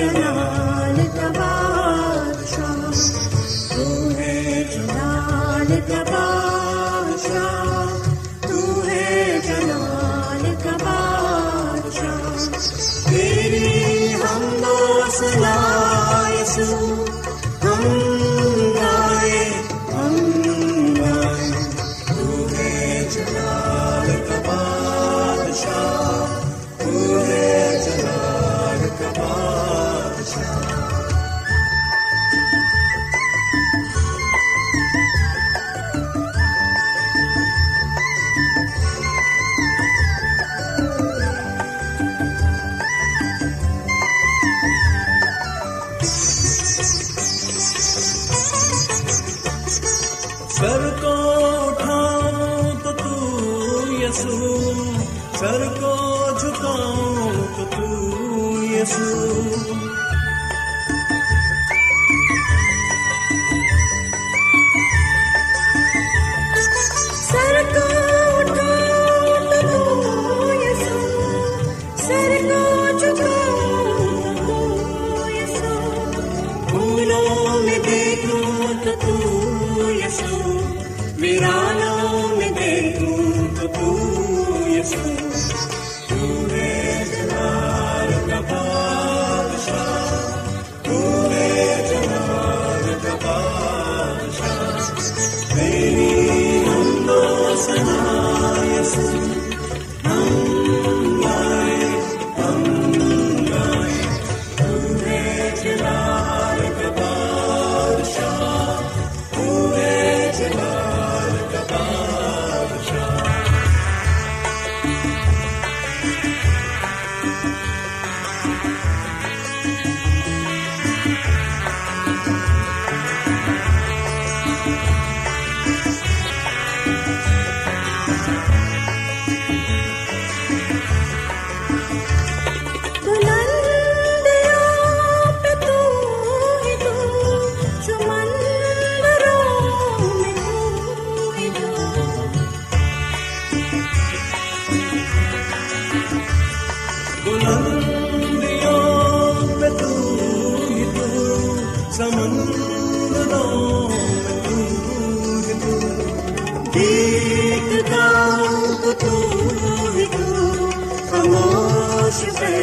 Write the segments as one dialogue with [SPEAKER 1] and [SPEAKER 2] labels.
[SPEAKER 1] جلال کا بادشاہ تو ہے جلال کا بادشاہ یسو سر کو جھکاؤں تو تو یسو۔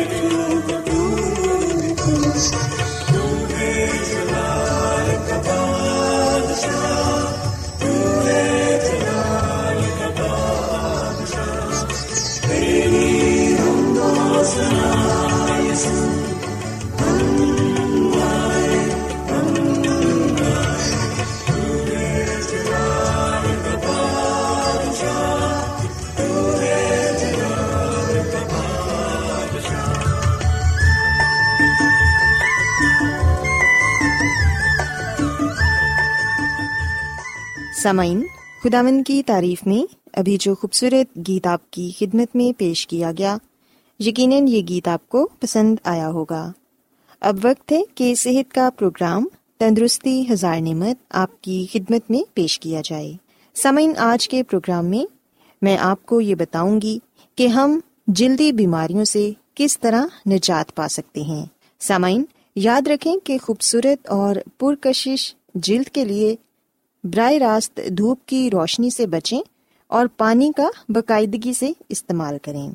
[SPEAKER 1] Thank you.
[SPEAKER 2] سامعین خداون کی تعریف میں ابھی جو خوبصورت گیت آپ کی خدمت میں پیش کیا گیا، یقیناً یہ گیت آپ کو پسند آیا ہوگا۔ اب وقت ہے کہ صحت کا پروگرام تندرستی ہزار نعمت آپ کی خدمت میں پیش کیا جائے۔ سمعین آج کے پروگرام میں میں آپ کو یہ بتاؤں گی کہ ہم جلدی بیماریوں سے کس طرح نجات پا سکتے ہیں۔ سامعین، یاد رکھیں کہ خوبصورت اور پرکشش جلد کے لیے براہ راست دھوپ کی روشنی سے بچیں اور پانی کا باقاعدگی سے استعمال کریں۔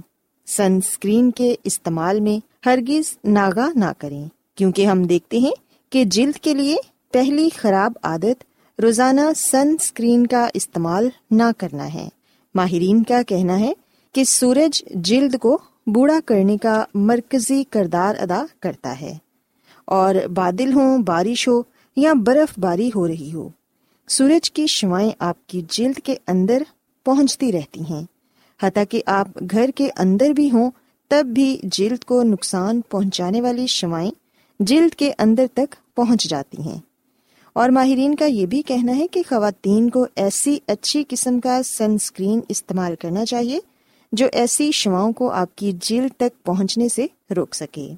[SPEAKER 2] سن اسکرین کے استعمال میں ہرگز ناگا نہ کریں، کیونکہ ہم دیکھتے ہیں کہ جلد کے لیے پہلی خراب عادت روزانہ سن اسکرین کا استعمال نہ کرنا ہے۔ ماہرین کا کہنا ہے کہ سورج جلد کو بوڑھا کرنے کا مرکزی کردار ادا کرتا ہے؟ اور بادل ہوں بارش ہو یا برف باری ہو رہی ہو سورج کی شوائیں آپ کی جلد کے اندر پہنچتی رہتی ہیں۔ حتیٰ کہ آپ گھر کے اندر بھی ہوں، تب بھی جلد کو نقصان پہنچانے والی شوائیں جلد کے اندر تک پہنچ جاتی ہیں۔ اور ماہرین کا یہ بھی کہنا ہے کہ خواتین کو ایسی اچھی قسم کا سن اسکرین استعمال کرنا چاہیے، جو ایسی شواؤں کو آپ کی جلد تک پہنچنے سے روک سکے۔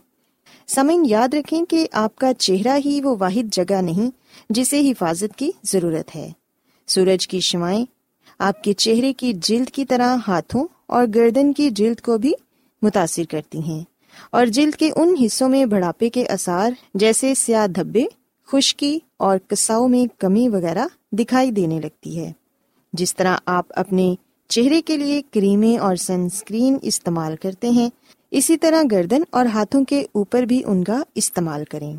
[SPEAKER 2] سمن یاد رکھیں کہ آپ کا چہرہ ہی وہ واحد جگہ نہیں جسے حفاظت کی ضرورت ہے۔ سورج کی شوائیں آپ کے چہرے کی جلد کی طرح ہاتھوں اور گردن کی جلد کو بھی متاثر کرتی ہیں اور جلد کے ان حصوں میں بڑھاپے کے اثار جیسے سیاہ دھبے، خشکی اور کساؤ میں کمی وغیرہ دکھائی دینے لگتی ہے۔ جس طرح آپ اپنے چہرے کے لیے کریمیں اور سن اسکرین استعمال کرتے ہیں، اسی طرح گردن اور ہاتھوں کے اوپر بھی ان کا استعمال کریں۔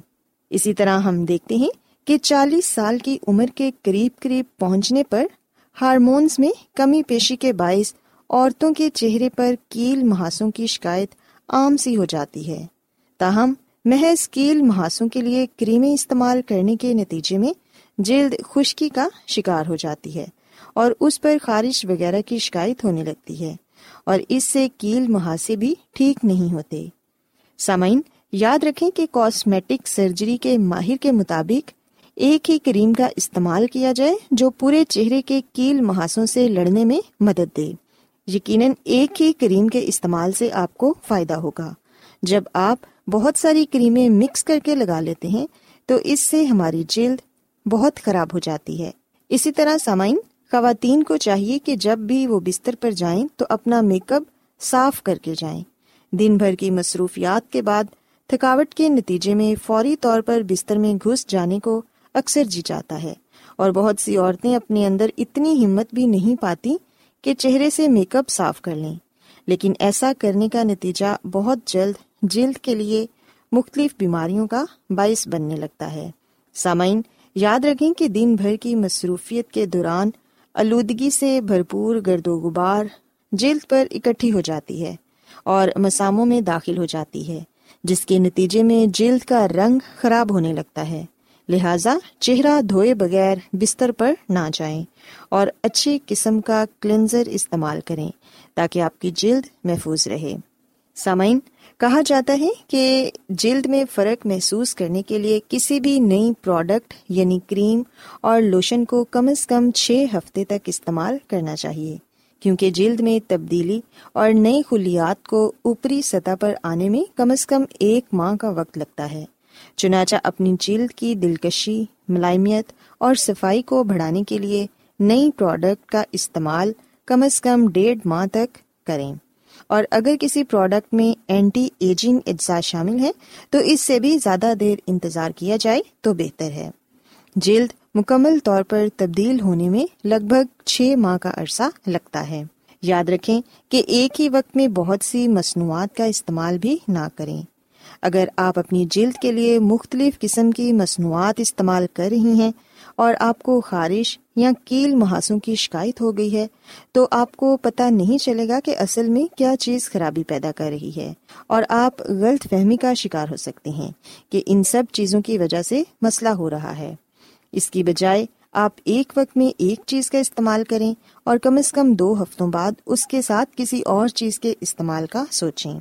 [SPEAKER 2] اسی طرح ہم دیکھتے ہیں کہ چالیس سال کی عمر کے قریب قریب پہنچنے پر ہارمونس میں کمی پیشی کے باعث عورتوں کے چہرے پر کیل محاسوں کی شکایت عام سی ہو جاتی ہے۔ تاہم، محض کیل محاسوں کے لیے کریمیں استعمال کرنے کے نتیجے میں جلد خشکی کا شکار ہو جاتی ہے اور اس پر خارش وغیرہ کی شکایت ہونے لگتی ہے اور اس سے کیل محاسے بھی ٹھیک نہیں ہوتے۔ سامعین، یاد رکھیں کہ کاسمیٹک سرجری کے ماہر کے مطابق ایک ہی کریم کا استعمال کیا جائے جو پورے چہرے کے کیل محاسوں سے لڑنے میں مدد دے۔ یقیناً ایک ہی کریم کے استعمال سے آپ کو فائدہ ہوگا۔ جب آپ بہت ساری کریمیں مکس کر کے لگا لیتے ہیں، تو اس سے ہماری جلد بہت خراب ہو جاتی ہے۔ اسی طرح سامعین، خواتین کو چاہیے کہ جب بھی وہ بستر پر جائیں تو اپنا میک اپ صاف کر کے جائیں۔ دن بھر کی مصروفیات کے بعد تھکاوٹ کے نتیجے میں فوری طور پر بستر میں گھس جانے کو اکثر جی جاتا ہے اور بہت سی عورتیں اپنے اندر اتنی ہمت بھی نہیں پاتی کہ چہرے سے میک اپ صاف کر لیں۔ لیکن ایسا کرنے کا نتیجہ بہت جلد جلد کے لیے مختلف بیماریوں کا باعث بننے لگتا ہے۔ سامعین، یاد رکھیں کہ دن بھر کی مصروفیت کے دوران آلودگی سے بھرپور گرد و غبار جلد پر اکٹھی ہو جاتی ہے اور مساموں میں داخل ہو جاتی ہے، جس کے نتیجے میں جلد کا رنگ خراب ہونے لگتا ہے۔ لہذا چہرہ دھوئے بغیر بستر پر نہ جائیں اور اچھی قسم کا کلینزر استعمال کریں تاکہ آپ کی جلد محفوظ رہے۔ سامعین، کہا جاتا ہے کہ جلد میں فرق محسوس کرنے کے لیے کسی بھی نئی پروڈکٹ یعنی کریم اور لوشن کو کم از کم چھ ہفتے تک استعمال کرنا چاہیے، کیونکہ جلد میں تبدیلی اور نئی خلیات کو اوپری سطح پر آنے میں کم از کم ایک ماہ کا وقت لگتا ہے۔ چنانچہ اپنی جلد کی دلکشی، ملائمیت اور صفائی کو بڑھانے کے لیے نئی پروڈکٹ کا استعمال کم از کم ڈیڑھ ماہ تک کریں۔ اور اگر کسی پروڈکٹ میں اینٹی ایجنگ اجزاء شامل ہے تو اس سے بھی زیادہ دیر انتظار کیا جائے تو بہتر ہے۔ جلد مکمل طور پر تبدیل ہونے میں لگ بھگ چھ ماہ کا عرصہ لگتا ہے۔ یاد رکھیں کہ ایک ہی وقت میں بہت سی مصنوعات کا استعمال بھی نہ کریں۔ اگر آپ اپنی جلد کے لیے مختلف قسم کی مصنوعات استعمال کر رہی ہیں اور آپ کو خارش یا کیل محاسوں کی شکایت ہو گئی ہے، تو آپ کو پتہ نہیں چلے گا کہ اصل میں کیا چیز خرابی پیدا کر رہی ہے اور آپ غلط فہمی کا شکار ہو سکتے ہیں کہ ان سب چیزوں کی وجہ سے مسئلہ ہو رہا ہے۔ اس کی بجائے آپ ایک وقت میں ایک چیز کا استعمال کریں اور کم از کم دو ہفتوں بعد اس کے ساتھ کسی اور چیز کے استعمال کا سوچیں۔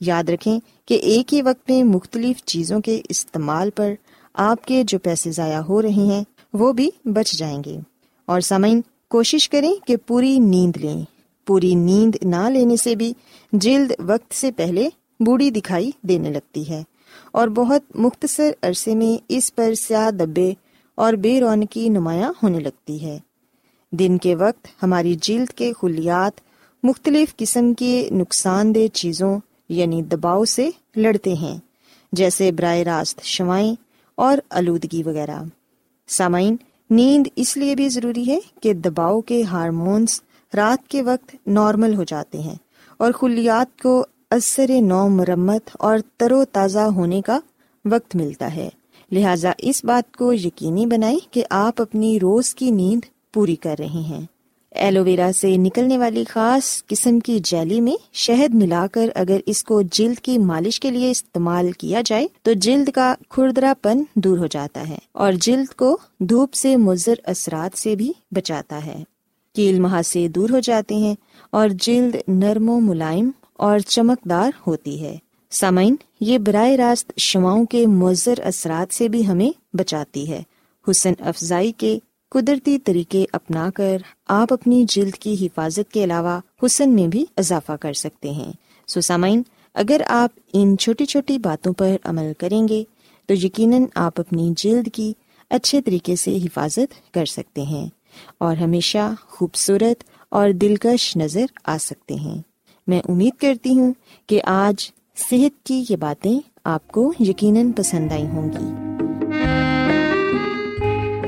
[SPEAKER 2] یاد رکھیں کہ ایک ہی وقت میں مختلف چیزوں کے استعمال پر آپ کے جو پیسے ضائع ہو رہے ہیں، وہ بھی بچ جائیں گے۔ اور سامعین، کوشش کریں کہ پوری نیند لیں۔ پوری نیند نہ لینے سے بھی جلد وقت سے پہلے بوڑھی دکھائی دینے لگتی ہے۔ اور بہت مختصر عرصے میں اس پر سیاہ دبے اور بے رونقی نمایاں ہونے لگتی ہے۔ دن کے وقت ہماری جلد کے خلیات مختلف قسم کے نقصان دہ چیزوں یعنی دباؤ سے لڑتے ہیں، جیسے براہ راست شوائیں اور آلودگی وغیرہ۔ سامعین، نیند اس لیے بھی ضروری ہے کہ دباؤ کے ہارمونس رات کے وقت نارمل ہو جاتے ہیں اور خلیات کو اثر نو مرمت اور تر و تازہ ہونے کا وقت ملتا ہے۔ لہٰذا اس بات کو یقینی بنائیں کہ آپ اپنی روز کی نیند پوری کر رہے ہیں۔ ایلو ویرا سے نکلنے والی خاص قسم کی جیلی میں شہد ملا کر اگر اس کو جلد کی مالش کے لیے استعمال کیا جائے تو جلد کا کھردرا پن دور ہو جاتا ہے اور جلد کو دھوپ سے مضر اثرات سے بھی بچاتا ہے۔ کیل مہا سے دور ہو جاتے ہیں اور جلد نرم و ملائم اور چمکدار ہوتی ہے۔ سامعین، یہ براہ راست شواؤں کے مضر اثرات سے بھی ہمیں بچاتی ہے۔ حسن افزائی کے قدرتی طریقے اپنا کر آپ اپنی جلد کی حفاظت کے علاوہ حسن میں بھی اضافہ کر سکتے ہیں۔ سو اگر آپ ان چھوٹی چھوٹی باتوں پر عمل کریں گے، تو یقیناً آپ اپنی جلد کی اچھے طریقے سے حفاظت کر سکتے ہیں اور ہمیشہ خوبصورت اور دلکش نظر آ سکتے ہیں۔ میں امید کرتی ہوں کہ آج صحت کی یہ باتیں آپ کو یقیناً پسند آئی ہوں گی۔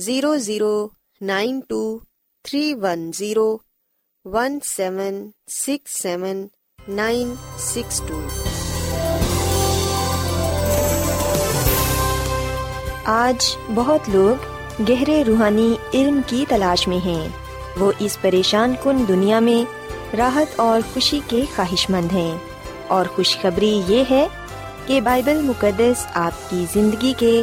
[SPEAKER 2] Zero zero nine two three one zero one seven six seven nine six two آج بہت لوگ گہرے روحانی علم کی تلاش میں ہیں۔ وہ اس پریشان کن دنیا میں راحت اور خوشی کے خواہش مند ہیں۔ اور خوشخبری یہ ہے کہ بائبل مقدس آپ کی زندگی کے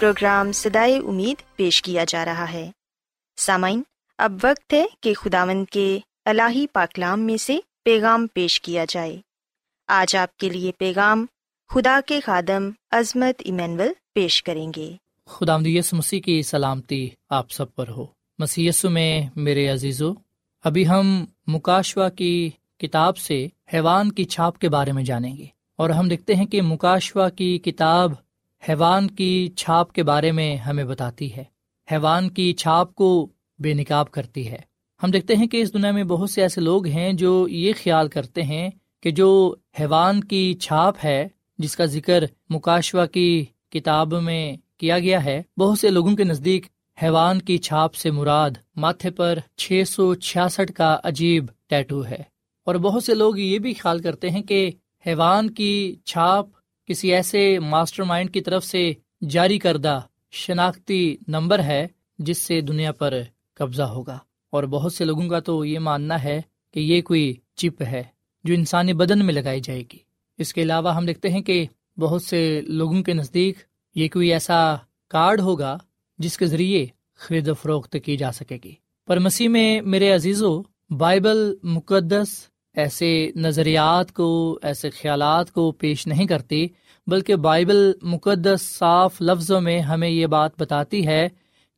[SPEAKER 2] پروگرام سدائے امید پیش کیا جا رہا ہے۔ سامعین، اب وقت ہے کہ خداوند کے الہی پاکلام میں سے پیغام پیش کیا جائے۔ آج آپ کے لیے پیغام خدا کے خادم عظمت ایمینول پیش کریں گے۔
[SPEAKER 3] خدا یس مسیح کی سلامتی آپ سب پر ہو۔ مسی میں میرے عزیزو، ابھی ہم مکاشوا کی کتاب سے حیوان کی چھاپ کے بارے میں جانیں گے اور ہم دیکھتے ہیں کہ مکاشوا کی کتاب حیوان کی چھاپ کے بارے میں ہمیں بتاتی ہے۔ حیوان کی چھاپ کو بے نکاب کرتی ہے۔ ہم دیکھتے ہیں کہ اس دنیا میں بہت سے ایسے لوگ ہیں جو یہ خیال کرتے ہیں کہ جو حیوان کی چھاپ ہے، جس کا ذکر مکاشوا کی کتاب میں کیا گیا ہے، بہت سے لوگوں کے نزدیک حیوان کی چھاپ سے مراد ماتھے پر چھ سو چھیاسٹھ کا عجیب ٹیٹو ہے۔ اور بہت سے لوگ یہ بھی خیال کرتے ہیں کہ حیوان کی چھاپ کسی ایسے ماسٹر مائنڈ کی طرف سے جاری کردہ شناختی نمبر ہے جس سے دنیا پر قبضہ ہوگا۔ اور بہت سے لوگوں کا تو یہ ماننا ہے کہ یہ کوئی چپ ہے جو انسانی بدن میں لگائی جائے گی۔ اس کے علاوہ ہم دیکھتے ہیں کہ بہت سے لوگوں کے نزدیک یہ کوئی ایسا کارڈ ہوگا جس کے ذریعے خرید و فروخت کی جا سکے گی۔ پر مسیح میں میرے عزیزو، بائبل مقدس ایسے نظریات کو، ایسے خیالات کو پیش نہیں کرتی، بلکہ بائبل مقدس صاف لفظوں میں ہمیں یہ بات بتاتی ہے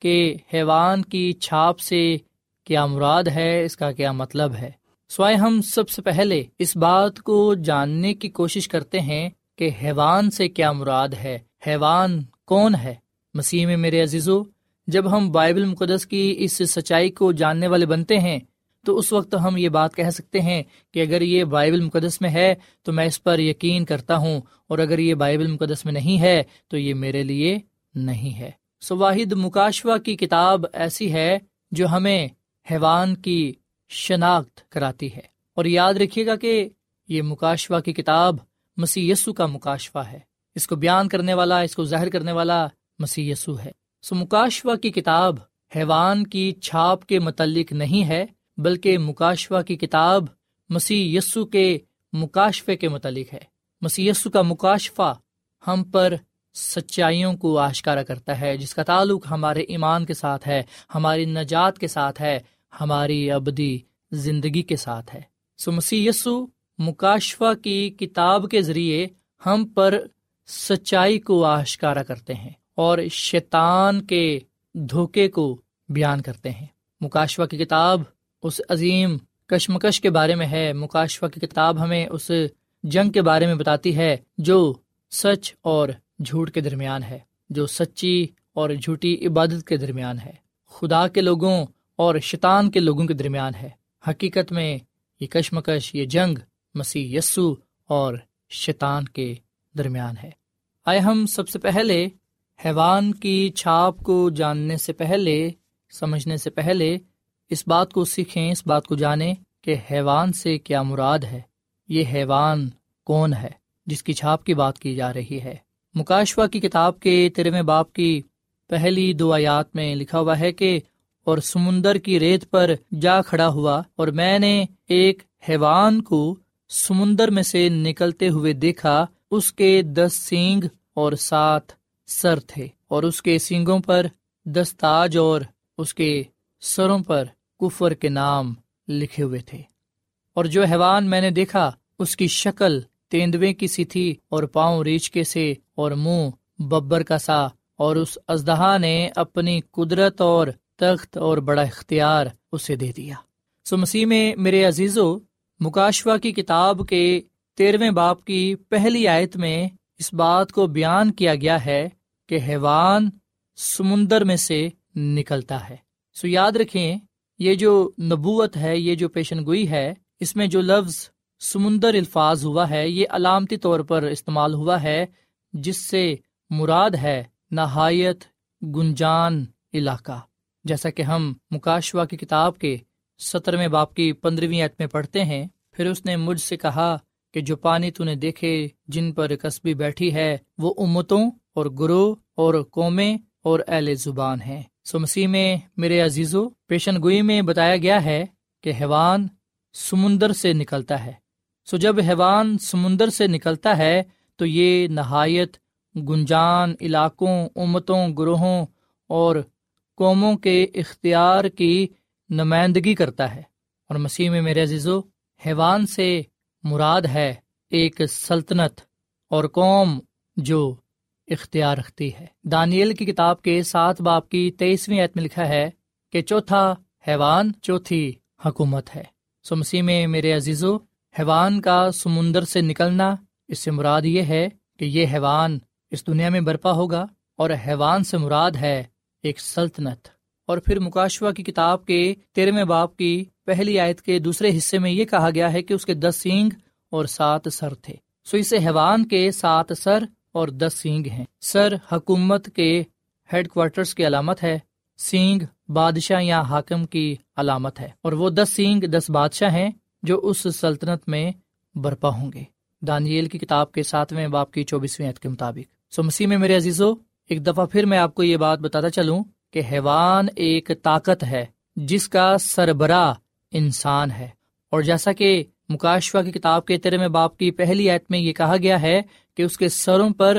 [SPEAKER 3] کہ حیوان کی چھاپ سے کیا مراد ہے، اس کا کیا مطلب ہے۔ سوائے ہم سب سے پہلے اس بات کو جاننے کی کوشش کرتے ہیں کہ حیوان سے کیا مراد ہے۔ حیوان کون ہے؟ مسیح میں میرے عزیزو، جب ہم بائبل مقدس کی اس سچائی کو جاننے والے بنتے ہیں تو اس وقت ہم یہ بات کہہ سکتے ہیں کہ اگر یہ بائبل مقدس میں ہے تو میں اس پر یقین کرتا ہوں اور اگر یہ بائبل مقدس میں نہیں ہے تو یہ میرے لیے نہیں ہے۔ سو واحد مکاشوا کی کتاب ایسی ہے جو ہمیں حیوان کی شناخت کراتی ہے۔ اور یاد رکھیے گا کہ یہ مکاشوا کی کتاب مسی یسو کا مکاشوا ہے۔ اس کو بیان کرنے والا، اس کو ظاہر کرنے والا مسی یسو ہے۔ سو مکاشوا کی کتاب حیوان کی چھاپ کے متعلق نہیں ہے بلکہ مکاشوا کی کتاب مسیح یسو کے مکاشفے کے متعلق ہے۔ مسی یسو کا مکاشفہ ہم پر سچائیوں کو آشکارا کرتا ہے، جس کا تعلق ہمارے ایمان کے ساتھ ہے، ہماری نجات کے ساتھ ہے، ہماری ابدی زندگی کے ساتھ ہے۔ سو مسیح یسو مکاشفہ کی کتاب کے ذریعے ہم پر سچائی کو آشکارا کرتے ہیں اور شیطان کے دھوکے کو بیان کرتے ہیں۔ مکاشفہ کی کتاب اس عظیم کشمکش کے بارے میں ہے۔ مکاشفہ کی کتاب ہمیں اس جنگ کے بارے میں بتاتی ہے جو سچ اور جھوٹ کے درمیان ہے، جو سچی اور جھوٹی عبادت کے درمیان ہے۔ خدا کے لوگوں اور شیطان کے لوگوں کے درمیان ہے۔ حقیقت میں یہ کشمکش، یہ جنگ مسیح یسو اور شیطان کے درمیان ہے۔ آئے ہم سب سے پہلے حیوان کی چھاپ کو جاننے سے پہلے، سمجھنے سے پہلے اس بات کو سیکھیں، اس بات کو جانیں کہ حیوان سے کیا مراد ہے۔ یہ حیوان کون ہے جس کی چھاپ کی بات کی جا رہی ہے؟ مکاشوا کی کتاب کے تیرہویں باپ کی پہلی دو آیات میں لکھا ہوا ہے کہ، اور سمندر کی ریت پر جا کھڑا ہوا، اور میں نے ایک حیوان کو سمندر میں سے نکلتے ہوئے دیکھا، اس کے دس سینگ اور سات سر تھے، اور اس کے سینگوں پر دس تاج اور اس کے سروں پر کفر کے نام لکھے ہوئے تھے۔ اور جو حیوان میں نے دیکھا، اس کی شکل تیندوے کی سی تھی اور پاؤں ریچھ کے سے اور منہ ببر کا سا۔ اور اس ازدہا نے اپنی قدرت اور تخت اور بڑا اختیار اسے دے دیا۔ سو مسیح میں میرے عزیزو مکاشوا کی کتاب کے تیرہویں باپ کی پہلی آیت میں اس بات کو بیان کیا گیا ہے کہ حیوان سمندر میں سے نکلتا ہے۔ سو یاد رکھیں یہ جو نبوت ہے، یہ جو پیشن گوئی ہے، اس میں جو لفظ سمندر الفاظ ہوا ہے، یہ علامتی طور پر استعمال ہوا ہے، جس سے مراد ہے نہایت گنجان علاقہ۔ جیسا کہ ہم مکاشوا کی کتاب کے سترویں باپ کی پندرہویں ایت میں پڑھتے ہیں، پھر اس نے مجھ سے کہا کہ جو پانی تو نے دیکھے، جن پر قصبی بیٹھی ہے، وہ امتوں اور گروہ اور قومیں اور اہل زبان ہیں۔ سو مسیح میں میرے عزیزو، پیشن گوئی میں بتایا گیا ہے کہ حیوان سمندر سے نکلتا ہے۔ سو جب حیوان سمندر سے نکلتا ہے، تو یہ نہایت گنجان علاقوں، امتوں، گروہوں اور قوموں کے اختیار کی نمائندگی کرتا ہے۔ اور مسیح میں میرے عزیزو، حیوان سے مراد ہے ایک سلطنت اور قوم جو اختیار رکھتی ہے۔ دانیل کی کتاب کے سات باپ کی تیئیسویں عت میں لکھا ہے کہ چوتھا حیوان، چوتھی حکومت ہے۔ سو مسیح میں میرے عزیزو، حیوان کا سمندر سے نکلنا اس سے مراد یہ ہے کہ یہ حیوان اس دنیا میں برپا ہوگا اور حیوان سے مراد ہے ایک سلطنت۔ اور پھر مکاشوا کی کتاب کے تیرہویں باپ کی پہلی آیت کے دوسرے حصے میں یہ کہا گیا ہے کہ اس کے دس سینگ اور سات سر تھے۔ سو اسے حیوان کے سات سر اور دس سینگ ہیں۔ سر، حکومت کے ہیڈ کوارٹرز کی علامت ہے۔ سینگ بادشاہ یا حاکم کی علامت ہے۔ اور وہ دس سینگ، دس بادشاہ ہیں جو اس سلطنت میں برپا ہوں گے۔ دانیل کی کتاب کے ساتویں باپ کی چوبیسویں عید کے مطابق۔ سو مسیح میں میرے عزیزو، ایک دفعہ پھر میں آپ کو یہ بات بتاتا چلوں کہ حیوان ایک طاقت ہے جس کا سربراہ انسان ہے۔ اور جیسا کہ مکاشوا کی کتاب کے تیرے میں باپ کی پہلی ایت میں یہ کہا گیا ہے کہ اس کے سروں پر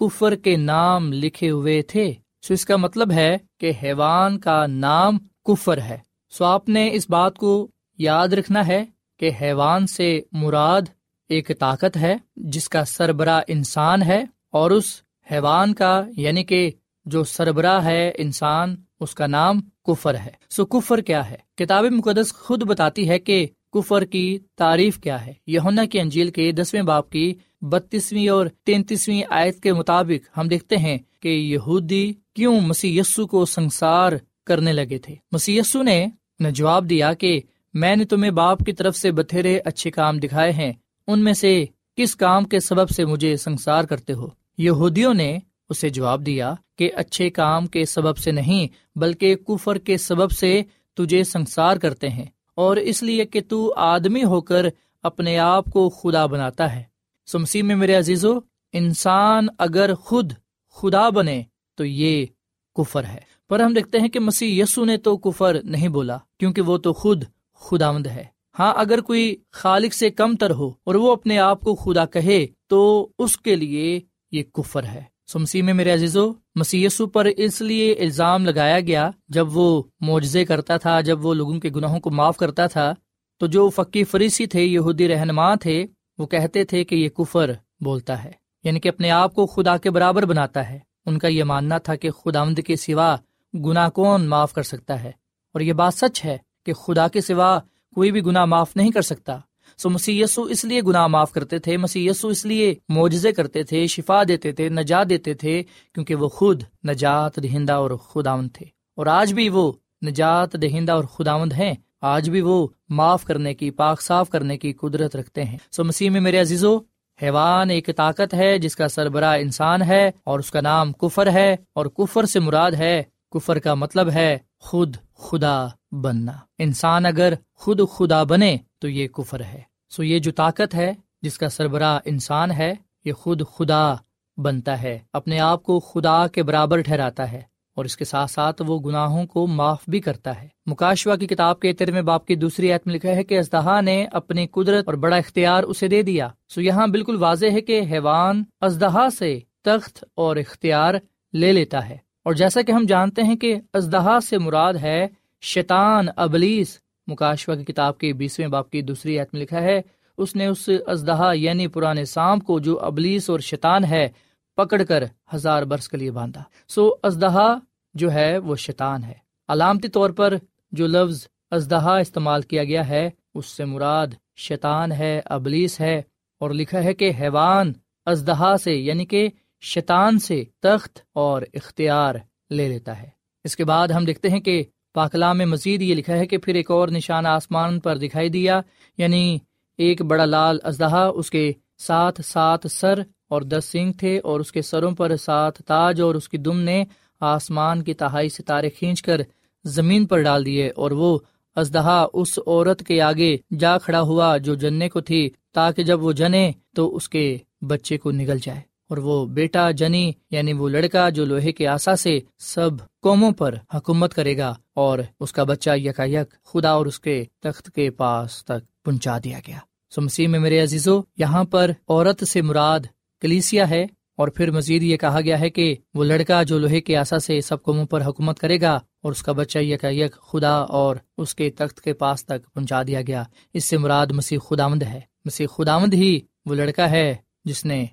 [SPEAKER 3] کفر کے نام لکھے ہوئے تھے۔ سو اس کا مطلب ہے کہ حیوان کا نام کفر ہے۔ سو آپ نے اس بات کو یاد رکھنا ہے کہ حیوان سے مراد ایک طاقت ہے جس کا سربراہ انسان ہے اور اس حیوان کا یعنی کہ جو سربراہ ہے انسان، اس کا نام کفر ہے۔ سو کفر کیا ہے؟ کتاب مقدس خود بتاتی ہے کہ کفر کی تعریف کیا ہے۔ یونا کی انجیل کے دسویں باپ کی بتیسویں اور تینتیسویں آیت کے مطابق ہم دیکھتے ہیں کہ یہودی کیوں مسی کو سنسار کرنے لگے تھے۔ مسی نے جواب دیا کہ میں نے تمہیں باپ کی طرف سے بتھیرے اچھے کام دکھائے ہیں۔ ان میں سے کس کام کے سبب سے مجھے سنسار کرتے ہو؟ یہودیوں نے اسے جواب دیا کہ اچھے کام کے سبب سے نہیں، بلکہ کفر کے سبب سے تجھے سنسار کرتے ہیں۔ اور اس لیے کہ تو آدمی ہو کر اپنے آپ کو خدا بناتا ہے۔ سمسی میں میرے عزیزو، انسان اگر خود خدا بنے تو یہ کفر ہے۔ پر ہم دیکھتے ہیں کہ مسیح یسو نے تو کفر نہیں بولا، کیونکہ وہ تو خود خدا مند ہے۔ ہاں اگر کوئی خالق سے کم تر ہو اور وہ اپنے آپ کو خدا کہے تو اس کے لیے یہ کفر ہے۔ سمسی میں میرے عزیزو مسیسو پر اس لیے الزام لگایا گیا جب وہ معجزے کرتا تھا، جب وہ لوگوں کے گناہوں کو معاف کرتا تھا، تو جو فقی فریسی تھے، یہودی رہنما تھے، وہ کہتے تھے کہ یہ کفر بولتا ہے یعنی کہ اپنے آپ کو خدا کے برابر بناتا ہے۔ ان کا یہ ماننا تھا کہ خدا آمد کے سوا گناہ کون معاف کر سکتا ہے، اور یہ بات سچ ہے کہ خدا کے سوا کوئی بھی گناہ معاف نہیں کر سکتا۔ سو مسی اس لیے گناہ معاف کرتے تھے مسی اس لیے معجزے کرتے تھے، شفا دیتے تھے، نجات دیتے تھے، کیونکہ وہ خود نجات دہندہ اور خداوند تھے۔ اور آج بھی وہ نجات دہندہ اور خداوند ہیں۔ آج بھی وہ معاف کرنے کی، پاک صاف کرنے کی قدرت رکھتے ہیں۔ سو مسیح میں میرے عزیزو، حیوان ایک طاقت ہے جس کا سربراہ انسان ہے اور اس کا نام کفر ہے اور کفر سے مراد ہے، کفر کا مطلب ہے خود خدا بننا۔ انسان اگر خود خدا بنے تو یہ کفر ہے۔ سو یہ جو طاقت ہے جس کا سربراہ انسان ہے، یہ خود خدا بنتا ہے، اپنے آپ کو خدا کے برابر ٹھہراتا ہے اور اس کے ساتھ ساتھ وہ گناہوں کو معاف بھی کرتا ہے۔ مکاشوا کی کتاب کے ترم باپ کی دوسری عید میں لکھا ہے کہ ازدہا نے اپنی قدرت اور بڑا اختیار اسے دے دیا۔ سو یہاں بالکل واضح ہے کہ حیوان ازدہا سے تخت اور اختیار لے لیتا ہے۔ اور جیسا کہ ہم جانتے ہیں کہ ازدہا سے مراد ہے شیطان، ابلیس مکاشوا کی کتاب کے بیسویں باپ کی دوسری عید میں لکھا ہے، اس نے اس ازدہا یعنی پرانے سام کو جو ابلیس اور شیطان ہے، پکڑ کر ہزار برس کے لیے باندھا۔ سو ازدہا جو ہے، وہ شیطان ہے۔ علامتی طور پر جو لفظ ازدہا استعمال کیا گیا ہے، اس سے مراد شیطان ہے، ابلیس ہے، اور لکھا ہے کہ حیوان ازدہا سے یعنی کہ شیطان سے تخت اور اختیار لے لیتا ہے۔ اس کے بعد ہم دیکھتے ہیں کہ پاکلام میں مزید یہ لکھا ہے کہ پھر ایک اور نشان آسمان پر دکھائی دیا یعنی ایک بڑا لال ازدہا اس کے ساتھ سات سر اور دس سنگ تھے اور اس کے سروں پر سات تاج اور اس کی دم نے آسمان کی تہائی ستارے کھینچ کر زمین پر ڈال دیے اور وہ ازدہا اس عورت کے آگے جا کھڑا ہوا جو جننے کو تھی، تاکہ جب وہ جنے تو اس کے بچے کو نگل جائے۔ اور وہ بیٹا جنی یعنی وہ لڑکا جو لوہے کے آسا سے سب قوموں پر حکومت کرے گا اور اس کا بچہ یکا یک خدا اور اس کے تخت کے پاس تک پہنچا دیا گیا۔ سو مسیح میں میرے عزیزو، یہاں پر عورت سے مراد کلیسیا ہے اور پھر مزید یہ کہا گیا ہے کہ وہ لڑکا جو لوہے کے آسا سے سب قوموں پر حکومت کرے گا اور اس کا بچہ یکا یک خدا اور اس کے تخت کے پاس تک پہنچا دیا گیا، اس سے مراد مسیح خداوند ہے۔ مسیح خداوند ہی وہ لڑکا ہے جس نے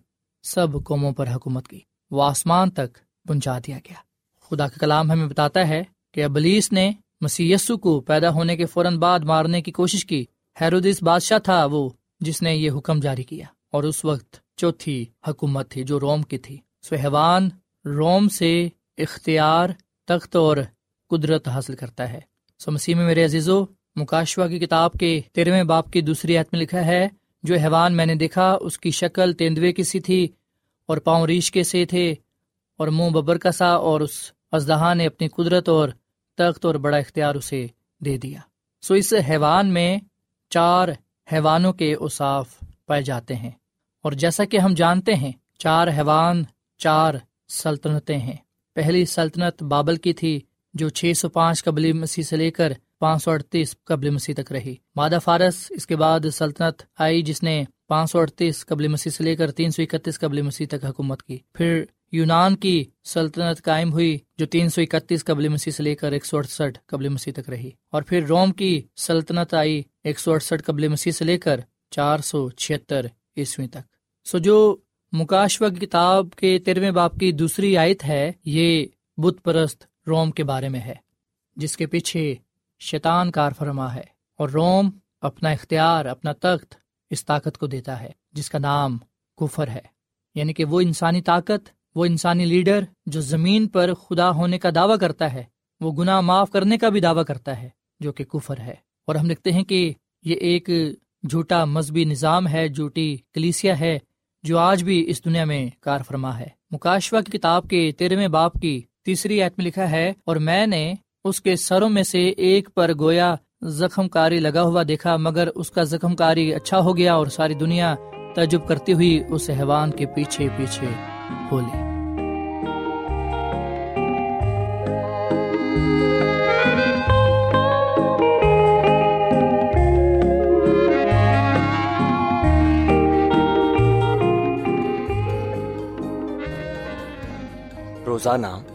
[SPEAKER 3] سب قوموں پر حکومت کی۔ وہ آسمان تک پہنچا دیا گیا۔ خدا کا کلام ہمیں بتاتا ہے کہ ابلیس نے مسی کو پیدا ہونے کے فوراً بعد مارنے کی کوشش کی۔ حیرودس بادشاہ تھا وہ جس نے یہ حکم جاری کیا۔ اور اس وقت چوتھی حکومت تھی جو روم کی تھی۔ سہوان روم سے اختیار، تخت اور قدرت حاصل کرتا ہے۔ سو مسیح میں میرے عزیزو مکاشوا کی کتاب کے تیرہویں باپ کی دوسری عت میں لکھا ہے جو حیوان میں نے دیکھا، اس کی شکل تیندوے کی سی تھی اور پاؤں ریش کے سے تھے اور منہ ببر کا سا اور اس ازدہا نے اپنی قدرت اور تخت اور بڑا اختیار اسے دے دیا۔ سو اس حیوان میں چار حیوانوں کے اصاف پائے جاتے ہیں۔ اور جیسا کہ ہم جانتے ہیں، چار حیوان، چار سلطنتیں ہیں۔ پہلی سلطنت بابل کی تھی، جو چھ سو پانچ قبلی مسیح سے لے کر پانچ سو اڑتیس قبل مسیح تک رہی۔ مادہ فارس، اس کے بعد سلطنت آئی، جس نے پانچ سو اڑتیس قبل مسیح سے لے کر تین سو اکتیس قبل مسیح تک حکومت کی۔ پھر یونان کی سلطنت قائم ہوئی، جو تین سو اکتیس قبل مسیح سے لے کر ایک سو اڑسٹھ قبل مسیح تک رہی۔ اور پھر روم کی سلطنت آئی، ایک سو اڑسٹھ قبل مسیح سے لے کر چار سو چھتر عیسویں تک۔ سو جو مکاشوا کی کتاب کے تیرویں باپ کی دوسری آیت ہے، یہ بت پرست روم کے بارے میں ہے، جس کے پیچھے شیطان کار فرما ہے اور روم اپنا اختیار، اپنا تخت اس طاقت کو دیتا ہے، جس کا نام کفر ہے۔ یعنی کہ وہ انسانی طاقت، وہ انسانی لیڈر جو زمین پر خدا ہونے کا دعویٰ کرتا ہے، وہ گناہ معاف کرنے کا بھی دعویٰ کرتا ہے، جو کہ کفر ہے۔ اور ہم لکھتے ہیں کہ یہ ایک جھوٹا مذہبی نظام ہے، جھوٹی کلیسیا ہے، جو آج بھی اس دنیا میں کار فرما ہے۔ مکاشوا کی کتاب کے تیرہویں باپ کی تیسری ایت میں لکھا ہے، اور میں نے اس کے سروں میں سے ایک پر گویا زخم کاری لگا ہوا دیکھا، مگر اس کا زخم کاری اچھا ہو گیا اور ساری دنیا تجب کرتی ہوئی اس حیوان کے پیچھے پیچھے ہو لی
[SPEAKER 4] روزانہ